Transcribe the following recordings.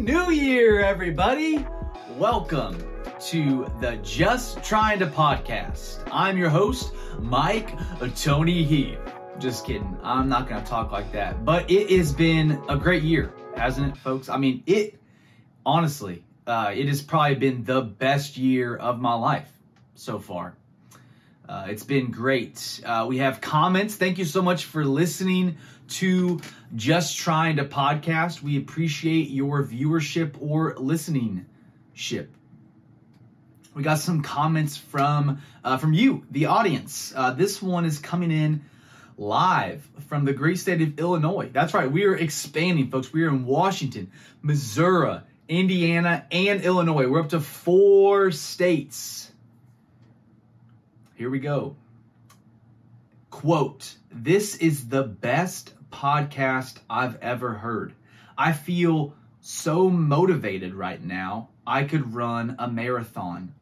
New Year, everybody! Welcome to the Just Trying to podcast. I'm your host, Mike Tony Heath. Just kidding. I'm not going to talk like that. But it has been a great year, hasn't it, folks? I mean, it, honestly, uh, it has probably been the best year of my life so far. Uh, it's been great. Uh, we have comments. Thank you so much for listening to Just Trying to Podcast. We appreciate your viewership or listening ship. We got some comments from uh, from you, the audience. Uh, this one is coming in live from the great state of Illinois. That's right, we are expanding, folks. We are in Washington, Missouri, Indiana, and Illinois. We're up to four states. Here we go. Quote, this is the best podcast I've ever heard. I feel so motivated right now. I could run a marathon.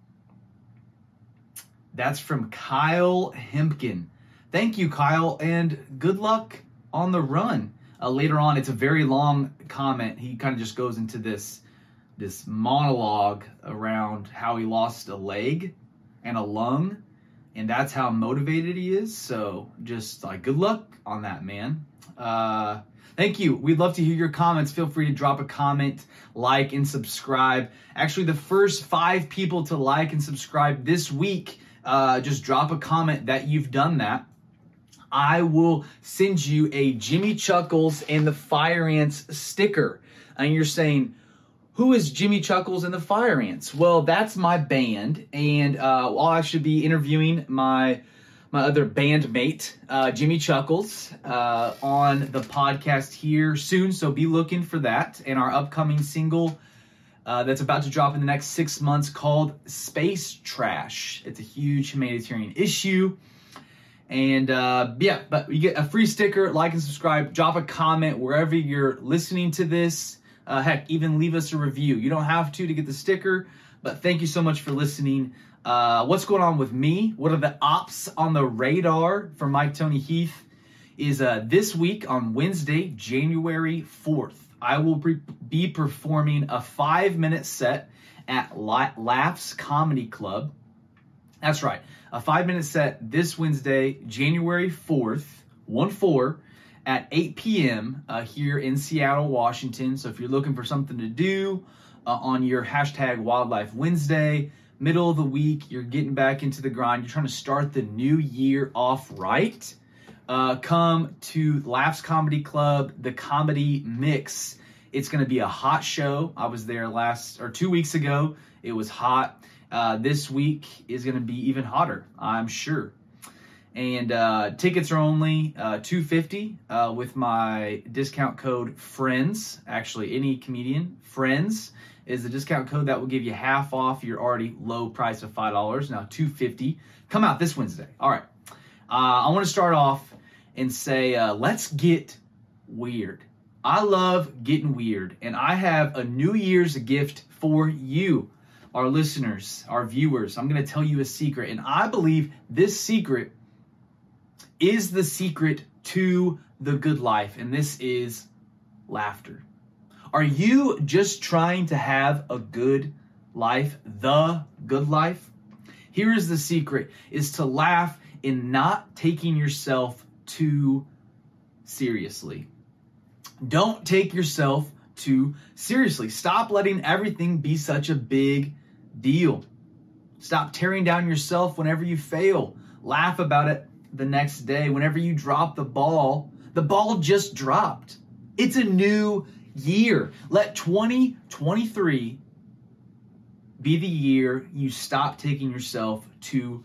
That's from Kyle Hempkin. Thank you, Kyle, and good luck on the run. Uh, later on, it's a very long comment. He kind of just goes into this this monologue around how he lost a leg and a lung and that's how motivated he is. So just like good luck on that, man. Uh, thank you. We'd love to hear your comments. Feel free to drop a comment, like, and subscribe. Actually, the first five people to like and subscribe this week, uh, just drop a comment that you've done that. I will send you a Jimmy Chuckles and the Fire Ants sticker. And you're saying, who is Jimmy Chuckles and the Fire Ants? Well, that's my band, and uh, I'll actually be interviewing my my other bandmate, uh, Jimmy Chuckles, uh, on the podcast here soon. So be looking for that and our upcoming single uh, that's about to drop in the next six months called Space Trash. It's a huge humanitarian issue. And uh, yeah, but you get a free sticker, like and subscribe, drop a comment wherever you're listening to this. Uh, heck, even leave us a review. You don't have to to get the sticker, but thank you so much for listening. Uh, what's going on with me? What are the ops on the radar for Mike Tony Heath? Is uh, this week on Wednesday, January 4th, I will be performing a five minute set at Laughs Comedy Club. That's right, a five minute set this Wednesday, January 4th, 1 4 at 8 p.m. Uh, here in Seattle, Washington. So if you're looking for something to do uh, on your hashtag Wildlife Wednesday, middle of the week, you're getting back into the grind, you're trying to start the new year off right, uh, come to Laughs Comedy Club, the comedy mix. It's going to be a hot show. I was there last or two weeks ago. It was hot. Uh, this week is going to be even hotter, I'm sure and uh, tickets are only uh, 250 uh, with my discount code friends. Actually any comedian friends is the discount code that will give you half off your already low price of five dollars. Now 250 come out this wednesday. All right. Uh, i want to start off and say uh, let's get weird. I love getting weird and i have a new year's gift for you our listeners our viewers. I'm going to tell you a secret and i believe this secret is the secret to the good life, and this is laughter. Are you just trying to have a good life, the good life? Here is the secret is to laugh in not taking yourself too seriously. Don't take yourself too seriously. Stop letting everything be such a big deal. Stop tearing down yourself whenever you fail. Laugh about it the next day, whenever you drop the ball, the ball just dropped. It's a new year. Let 2023 be the year you stop taking yourself too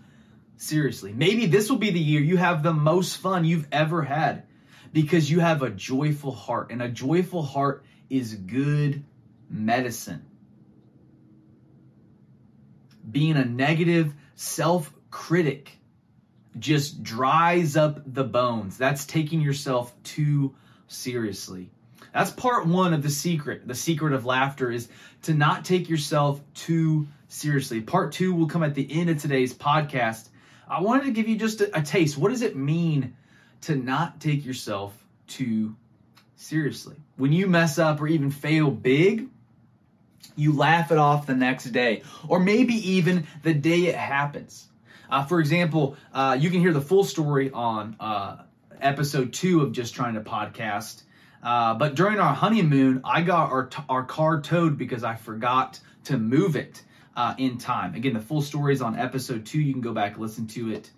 seriously. Maybe this will be the year you have the most fun you've ever had because you have a joyful heart, and a joyful heart is good medicine. Being a negative self critic just dries up the bones. That's taking yourself too seriously. That's part one of the secret. The secret of laughter is to not take yourself too seriously. Part two will come at the end of today's podcast. I wanted to give you just a, a taste. What does it mean to not take yourself too seriously? When you mess up or even fail big, You laugh it off the next day, or maybe even the day it happens. Uh, for example, uh, you can hear the full story on uh, episode two of Just Trying to Podcast. Uh, but during our honeymoon, I got our, t- our car towed because I forgot to move it uh, in time. Again, the full story is on episode two. You can go back and listen to it.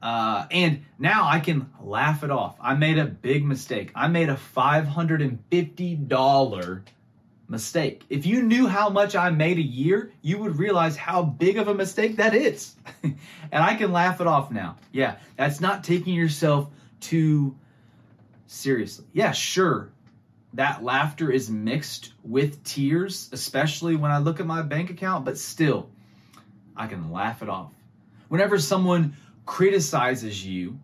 Uh, and now I can laugh it off. I made a big mistake. I made a $550 mistake. If you knew how much I made a year, you would realize how big of a mistake that is. and I can laugh it off now. Yeah, that's not taking yourself too seriously. Yeah, sure. That laughter is mixed with tears, especially when I look at my bank account, but still, I can laugh it off. Whenever someone criticizes you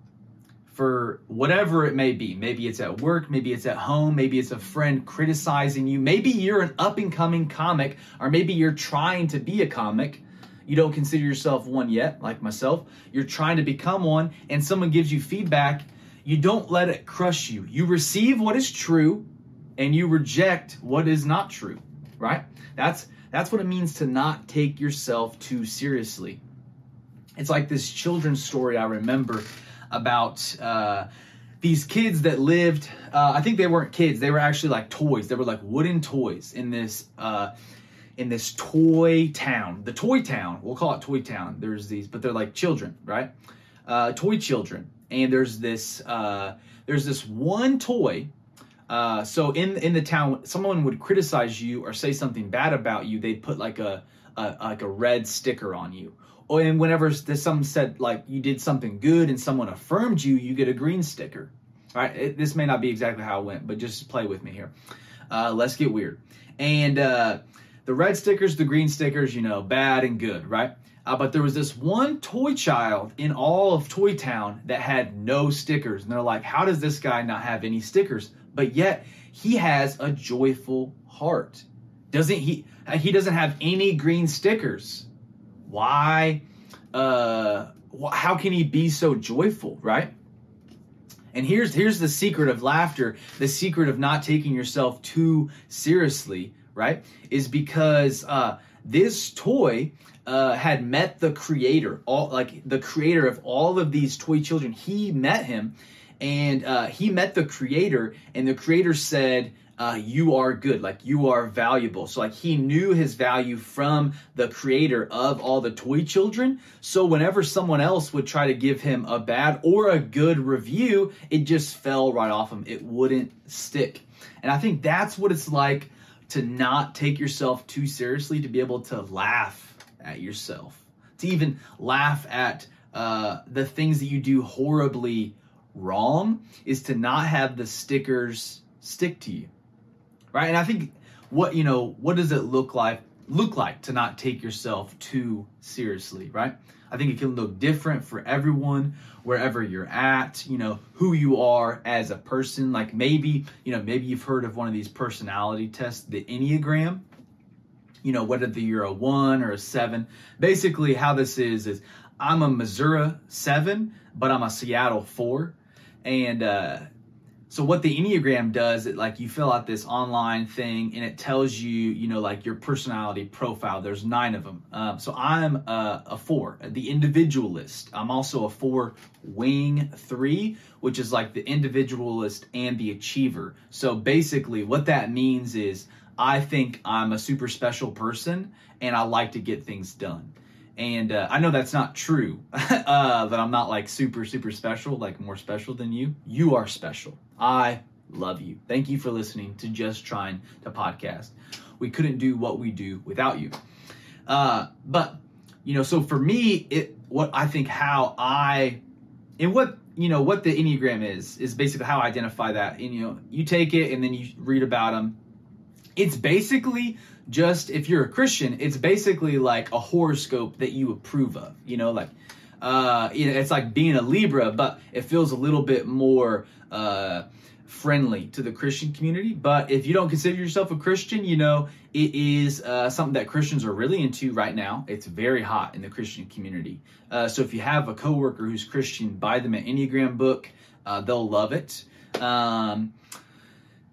for whatever it may be. Maybe it's at work, maybe it's at home, maybe it's a friend criticizing you. Maybe you're an up and coming comic, or maybe you're trying to be a comic. You don't consider yourself one yet, like myself. You're trying to become one, and someone gives you feedback. You don't let it crush you. You receive what is true, and you reject what is not true. Right? That's that's what it means to not take yourself too seriously. It's like this children's story I remember about uh, these kids that lived. Uh, I think they weren't kids; they were actually like toys. They were like wooden toys in this uh, in this toy town. The toy town. We'll call it toy town. There's these, but they're like children, right? Uh, toy children. And there's this uh, there's this one toy. Uh, so in in the town, someone would criticize you or say something bad about you. They'd put like a, a like a red sticker on you and whenever there's someone said like you did something good and someone affirmed you, you get a green sticker. All right, it, this may not be exactly how it went, but just play with me here. Uh, let's get weird. And uh, the red stickers, the green stickers, you know, bad and good, right? Uh, but there was this one toy child in all of Toy Town that had no stickers. And they're like, how does this guy not have any stickers? But yet he has a joyful heart. Doesn't he? He doesn't have any green stickers why uh how can he be so joyful right? And here's here's the secret of laughter the secret of not taking yourself too seriously right? Is because uh this toy uh, had met the creator all like the creator of all of these toy children. He met him and uh, he met the creator and the creator said uh, you are good, like you are valuable. So, like, he knew his value from the creator of all the toy children. So, whenever someone else would try to give him a bad or a good review, it just fell right off him. It wouldn't stick. And I think that's what it's like to not take yourself too seriously, to be able to laugh at yourself, to even laugh at uh, the things that you do horribly wrong, is to not have the stickers stick to you right? And I think what you know, what does it look like look like to not take yourself too seriously, right? I think it can look different for everyone wherever you're at, you know, who you are as a person. Like maybe, you know, maybe you've heard of one of these personality tests, the Enneagram. You know, whether you're a one or a seven. Basically, how this is is I'm a Missouri seven, but I'm a Seattle four. And uh, so what the Enneagram does, it like you fill out this online thing and it tells you, you know, like your personality profile. There's nine of them. Uh, so I'm a, a, four, the individualist. I'm also a four wing three, which is like the individualist and the achiever. So basically, what that means is I think I'm a super special person and I like to get things done. And uh, I know that's not true, uh, that I'm not like super, super special, like more special than you. You are special. I love you. Thank you for listening to Just Trying to Podcast. We couldn't do what we do without you. Uh, but, you know, so for me, it what I think how I, and what, you know, what the Enneagram is, is basically how I identify that. And, you know, you take it and then you read about them. It's basically just if you're a Christian, it's basically like a horoscope that you approve of. You know, like uh, it's like being a Libra, but it feels a little bit more uh, friendly to the Christian community. But if you don't consider yourself a Christian, you know, it is uh, something that Christians are really into right now. It's very hot in the Christian community. Uh, so if you have a coworker who's Christian, buy them an Enneagram book. Uh, they'll love it. Um,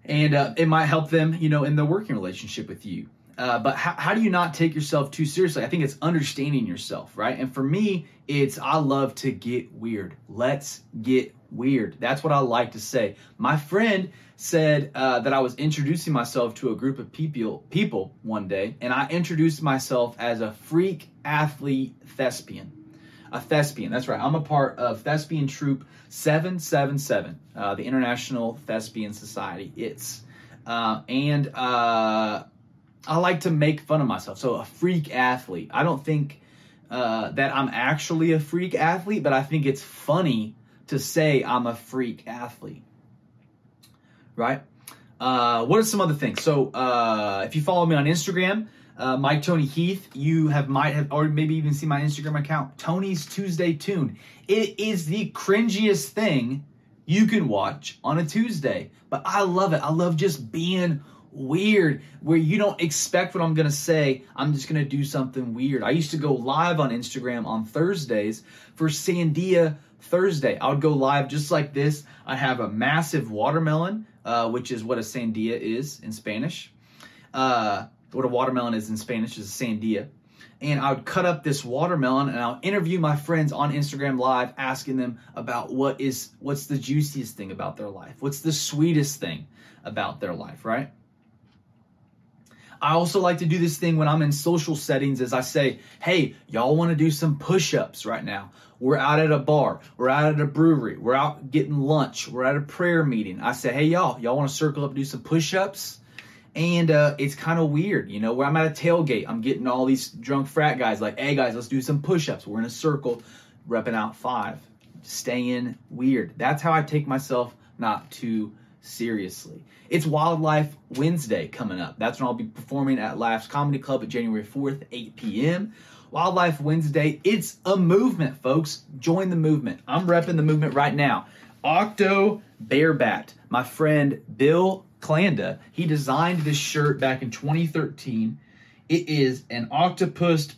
and uh, it might help them, you know, in the working relationship with you. Uh, but how, how do you not take yourself too seriously? I think it's understanding yourself, right? And for me, it's I love to get weird. Let's get weird. That's what I like to say. My friend said uh, that I was introducing myself to a group of people people one day, and I introduced myself as a freak athlete thespian. A thespian, that's right. I'm a part of Thespian Troupe 777, uh, the International Thespian Society. It's uh, and uh, I like to make fun of myself. So a freak athlete. I don't think uh, that I'm actually a freak athlete, but I think it's funny to say I'm a freak athlete. Right? Uh, what are some other things? So uh, if you follow me on Instagram, uh, Mike Tony Heath, you have might have or maybe even seen my Instagram account, Tony's Tuesday Tune. It is the cringiest thing you can watch on a Tuesday, but I love it. I love just being weird where you don't expect what I'm going to say. I'm just going to do something weird. I used to go live on Instagram on Thursdays for Sandia Thursday. I would go live just like this. I have a massive watermelon, uh, which is what a sandia is in Spanish. Uh, what a watermelon is in Spanish is a sandia. And I would cut up this watermelon and I'll interview my friends on Instagram Live, asking them about what is what's the juiciest thing about their life, what's the sweetest thing about their life, right? I also like to do this thing when I'm in social settings as I say, hey, y'all want to do some push ups right now. We're out at a bar, we're out at a brewery, we're out getting lunch, we're at a prayer meeting. I say, hey, y'all, y'all want to circle up do some push ups? And uh, it's kind of weird, you know, where I'm at a tailgate, I'm getting all these drunk frat guys like, hey, guys, let's do some push ups. We're in a circle, repping out five, staying weird. That's how I take myself not too seriously. It's Wildlife Wednesday coming up. That's when I'll be performing at Laughs Comedy Club at January 4th, 8 p.m. Wildlife Wednesday, it's a movement, folks. Join the movement. I'm repping the movement right now. Octo Bear Bat, my friend Bill Klanda, he designed this shirt back in 2013. It is an octopus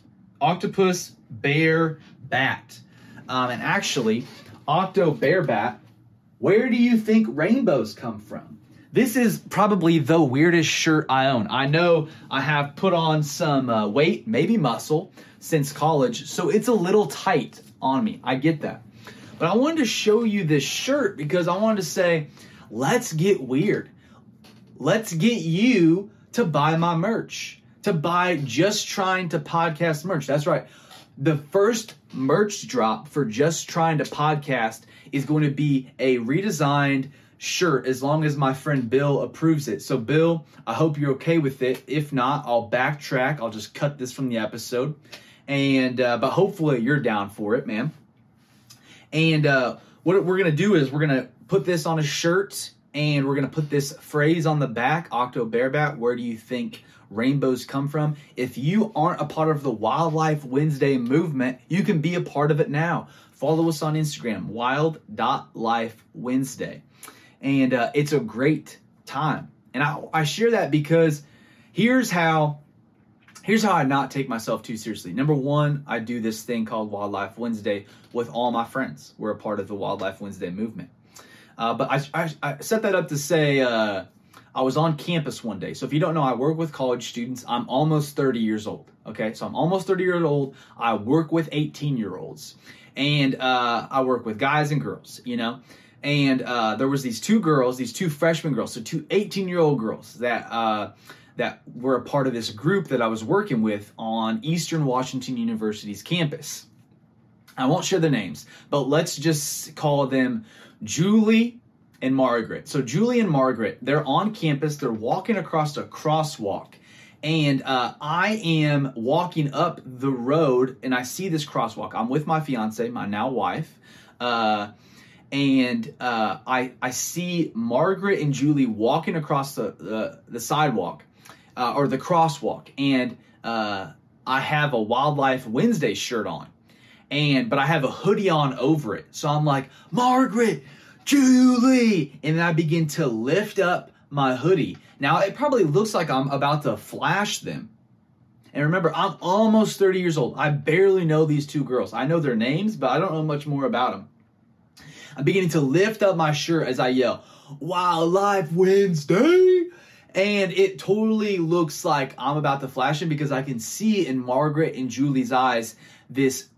octopus bear bat. Um, and actually, Octo Bear Bat where do you think rainbows come from? This is probably the weirdest shirt I own. I know I have put on some uh, weight, maybe muscle, since college, so it's a little tight on me. I get that. But I wanted to show you this shirt because I wanted to say, let's get weird. Let's get you to buy my merch, to buy just trying to podcast merch. That's right. The first merch drop for just trying to podcast is going to be a redesigned shirt as long as my friend Bill approves it. So, Bill, I hope you're okay with it. If not, I'll backtrack. I'll just cut this from the episode. And, uh, but hopefully you're down for it, man. And uh, what we're going to do is we're going to put this on a shirt and we're going to put this phrase on the back Octo Bearbat. Where do you think rainbows come from? If you aren't a part of the Wildlife Wednesday movement, you can be a part of it now. Follow us on Instagram, wild.lifewednesday. And uh, it's a great time. And I, I share that because here's how here's how I not take myself too seriously. Number one, I do this thing called Wildlife Wednesday with all my friends. We're a part of the Wildlife Wednesday movement. Uh, but I, I, I, set that up to say uh, I was on campus one day. So if you don't know, I work with college students. I'm almost 30 years old. Okay, so I'm almost 30 years old. I work with 18 year olds and uh, I work with guys and girls, you know. And uh, there was these two girls, these two freshman girls, so two 18 year old girls that uh, that were a part of this group that I was working with on Eastern Washington University's campus. I won't share the names, but let's just call them Julie and Margaret. So Julie and Margaret, they're on campus. They're walking across a crosswalk and uh, I am walking up the road and I see this crosswalk. I'm with my fiance, my now wife, uh, and uh, I I see Margaret and Julie walking across the the, the sidewalk uh, or the crosswalk, and uh, I have a Wildlife Wednesday shirt on, and but I have a hoodie on over it. So I'm like Margaret, Julie, and then I begin to lift up my hoodie. Now, it probably looks like I'm about to flash them. And remember, I'm almost 30 years old. I barely know these two girls. I know their names, but I don't know much more about them. I'm beginning to lift up my shirt as I yell, Wildlife Wednesday! And it totally looks like I'm about to flash him because I can see in Margaret and Julie's eyes this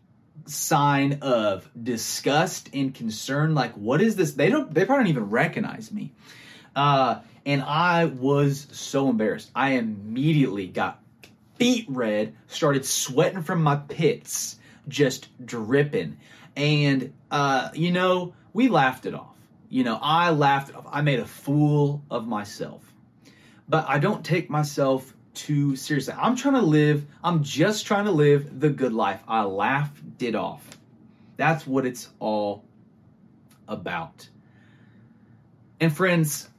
sign of disgust and concern. Like, what is this? They don't. They probably don't even recognize me. Uh, and I was so embarrassed. I immediately got beet red, started sweating from my pits, just dripping. And uh, you know, we laughed it off. You know, I laughed. I made a fool of myself. But I don't take myself too seriously. I'm trying to live, I'm just trying to live the good life. I laughed it off. That's what it's all about. And friends,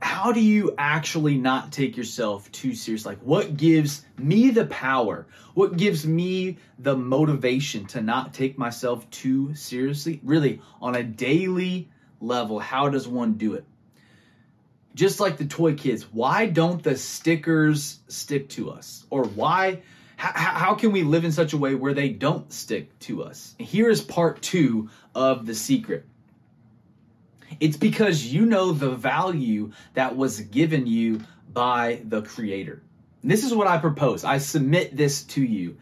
how do you actually not take yourself too seriously? Like, what gives me the power? What gives me the motivation to not take myself too seriously? Really, on a daily level, how does one do it? Just like the toy kids, why don't the stickers stick to us? Or why, how, how can we live in such a way where they don't stick to us? Here is part two of the secret. It's because you know the value that was given you by the Creator. This is what I propose. I submit this to you.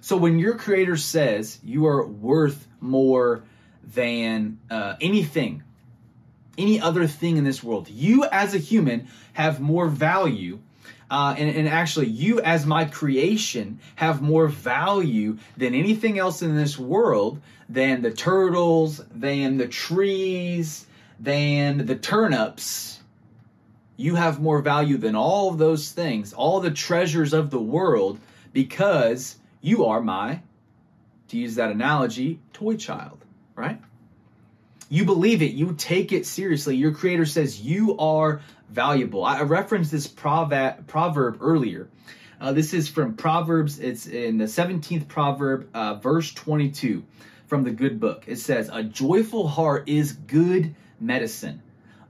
So when your Creator says you are worth more than uh, anything any other thing in this world. You as a human have more value. Uh, and, and actually, you as my creation have more value than anything else in this world, than the turtles, than the trees, than the turnips. You have more value than all of those things, all the treasures of the world, because you are my, to use that analogy, toy child, right? You believe it, you take it seriously. Your creator says you are valuable. I referenced this proverb earlier. Uh, this is from Proverbs, it's in the 17th proverb, uh, verse 22 from the good book. It says, A joyful heart is good medicine,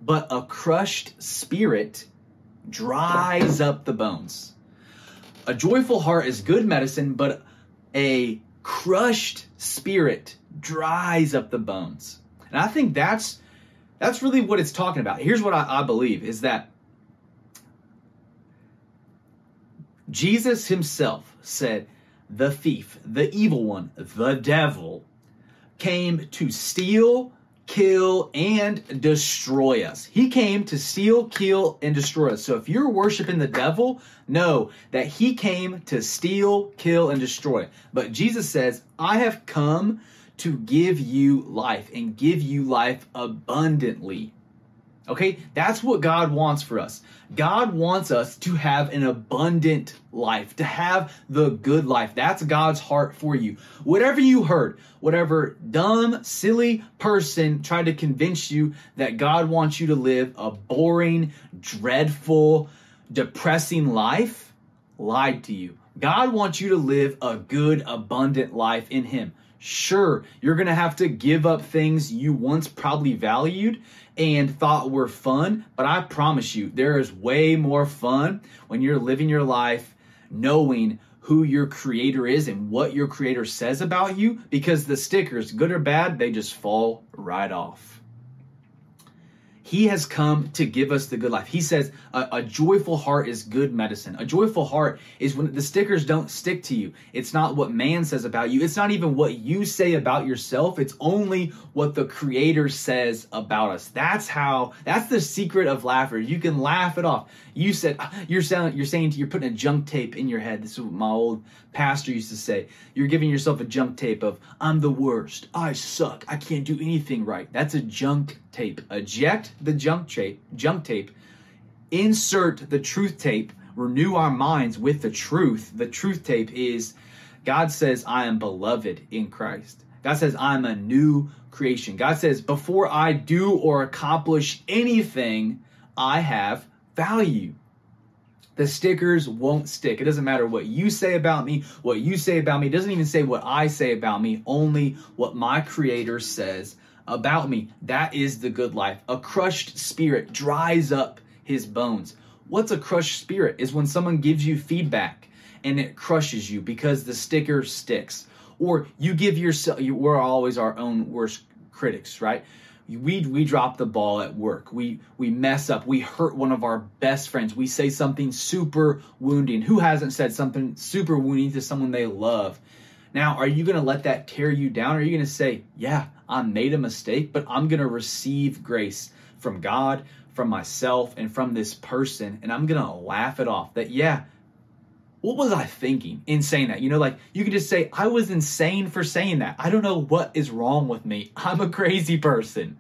but a crushed spirit dries up the bones. A joyful heart is good medicine, but a crushed spirit dries up the bones. And I think that's that's really what it's talking about. Here's what I, I believe is that Jesus himself said, the thief, the evil one, the devil, came to steal, kill, and destroy us. He came to steal, kill, and destroy us. So if you're worshiping the devil, know that he came to steal, kill, and destroy. But Jesus says, I have come to give you life and give you life abundantly. Okay, that's what God wants for us. God wants us to have an abundant life, to have the good life. That's God's heart for you. Whatever you heard, whatever dumb, silly person tried to convince you that God wants you to live a boring, dreadful, depressing life, lied to you. God wants you to live a good, abundant life in Him. Sure, you're going to have to give up things you once probably valued and thought were fun, but I promise you, there is way more fun when you're living your life knowing who your creator is and what your creator says about you because the stickers, good or bad, they just fall right off. He has come to give us the good life. He says a, a, joyful heart is good medicine. A joyful heart is when the stickers don't stick to you. It's not what man says about you. It's not even what you say about yourself. It's only what the creator says about us. That's how, that's the secret of laughter. You can laugh it off. You said, ah, you're saying, you're saying you're putting a junk tape in your head. This is what my old pastor used to say. You're giving yourself a junk tape of, I'm the worst. I suck. I can't do anything right. That's a junk tape. Eject the junk tape, junk tape, insert the truth tape, renew our minds with the truth. The truth tape is God says, I am beloved in Christ. God says, I'm a new creation. God says, before I do or accomplish anything, I have value. The stickers won't stick. It doesn't matter what you say about me, what you say about me. It doesn't even say what I say about me, only what my creator says about me. That is the good life. A crushed spirit dries up his bones. What's a crushed spirit? Is when someone gives you feedback and it crushes you because the sticker sticks. Or you give yourself, you, we're always our own worst critics, right? we we drop the ball at work. We we mess up. We hurt one of our best friends. We say something super wounding. Who hasn't said something super wounding to someone they love? Now, are you going to let that tear you down? Or are you going to say, "Yeah, I made a mistake, but I'm going to receive grace from God, from myself, and from this person, and I'm going to laugh it off." That yeah, what was I thinking in saying that? You know, like you can just say, I was insane for saying that. I don't know what is wrong with me. I'm a crazy person.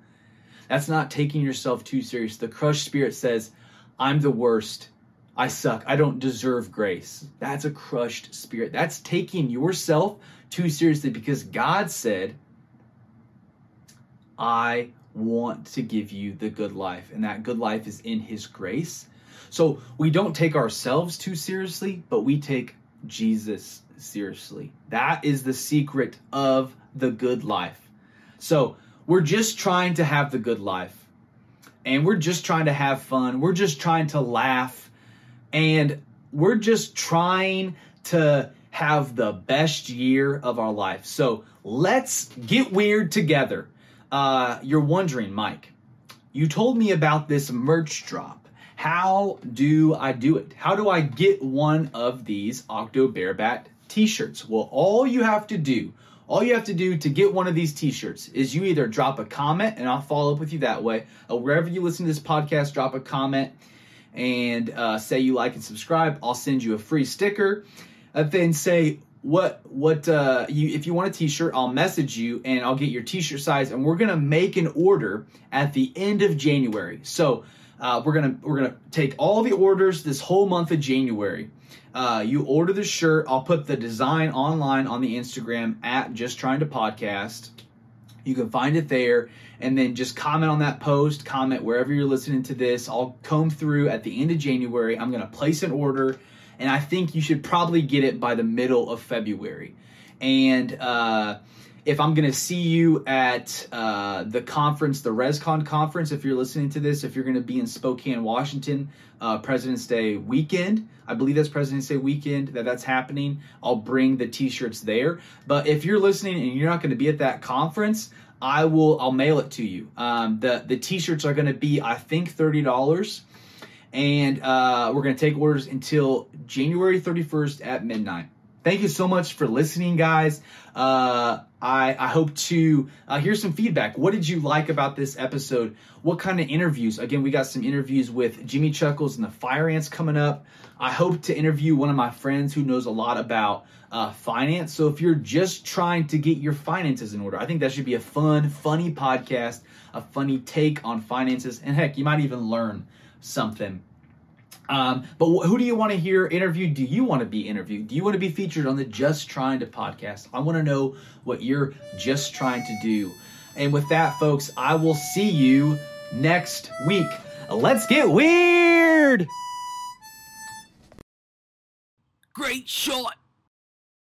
That's not taking yourself too serious. The crushed spirit says, I'm the worst. I suck. I don't deserve grace. That's a crushed spirit. That's taking yourself too seriously because God said, I want to give you the good life. And that good life is in His grace. So we don't take ourselves too seriously, but we take Jesus seriously. That is the secret of the good life. So we're just trying to have the good life. And we're just trying to have fun. We're just trying to laugh. And we're just trying to have the best year of our life. So let's get weird together. Uh, you're wondering, Mike, you told me about this merch drop. How do I do it? How do I get one of these Octo Bearbat t-shirts? Well, all you have to do, all you have to do to get one of these t-shirts is you either drop a comment and I'll follow up with you that way. Or wherever you listen to this podcast, drop a comment and uh, say you like and subscribe. I'll send you a free sticker. Uh, then say what what uh, you if you want a t-shirt, I'll message you and I'll get your t-shirt size and we're gonna make an order at the end of January. So uh, we're gonna we're gonna take all the orders this whole month of January. Uh, you order the shirt. I'll put the design online on the Instagram at Just Trying to Podcast. You can find it there, and then just comment on that post. Comment wherever you're listening to this. I'll comb through at the end of January. I'm gonna place an order, and I think you should probably get it by the middle of February. And uh, if I'm going to see you at uh, the conference, the ResCon conference, if you're listening to this, if you're going to be in Spokane, Washington, uh, President's Day weekend, I believe that's President's Day weekend that that's happening. I'll bring the T-shirts there. But if you're listening and you're not going to be at that conference, I will. I'll mail it to you. Um, the the T-shirts are going to be, I think, thirty dollars, and uh, we're going to take orders until January 31st at midnight. Thank you so much for listening, guys. Uh, I, I hope to uh, hear some feedback. What did you like about this episode? What kind of interviews? Again, we got some interviews with Jimmy Chuckles and the Fire Ants coming up. I hope to interview one of my friends who knows a lot about uh, finance. So if you're just trying to get your finances in order, I think that should be a fun, funny podcast, a funny take on finances, and heck, you might even learn something um, but who do you want to hear interviewed? Do you want to be interviewed? Do you want to be featured on the Just Trying to podcast? I want to know what you're just trying to do. And with that, folks, I will see you next week. Let's get weird! Great shot!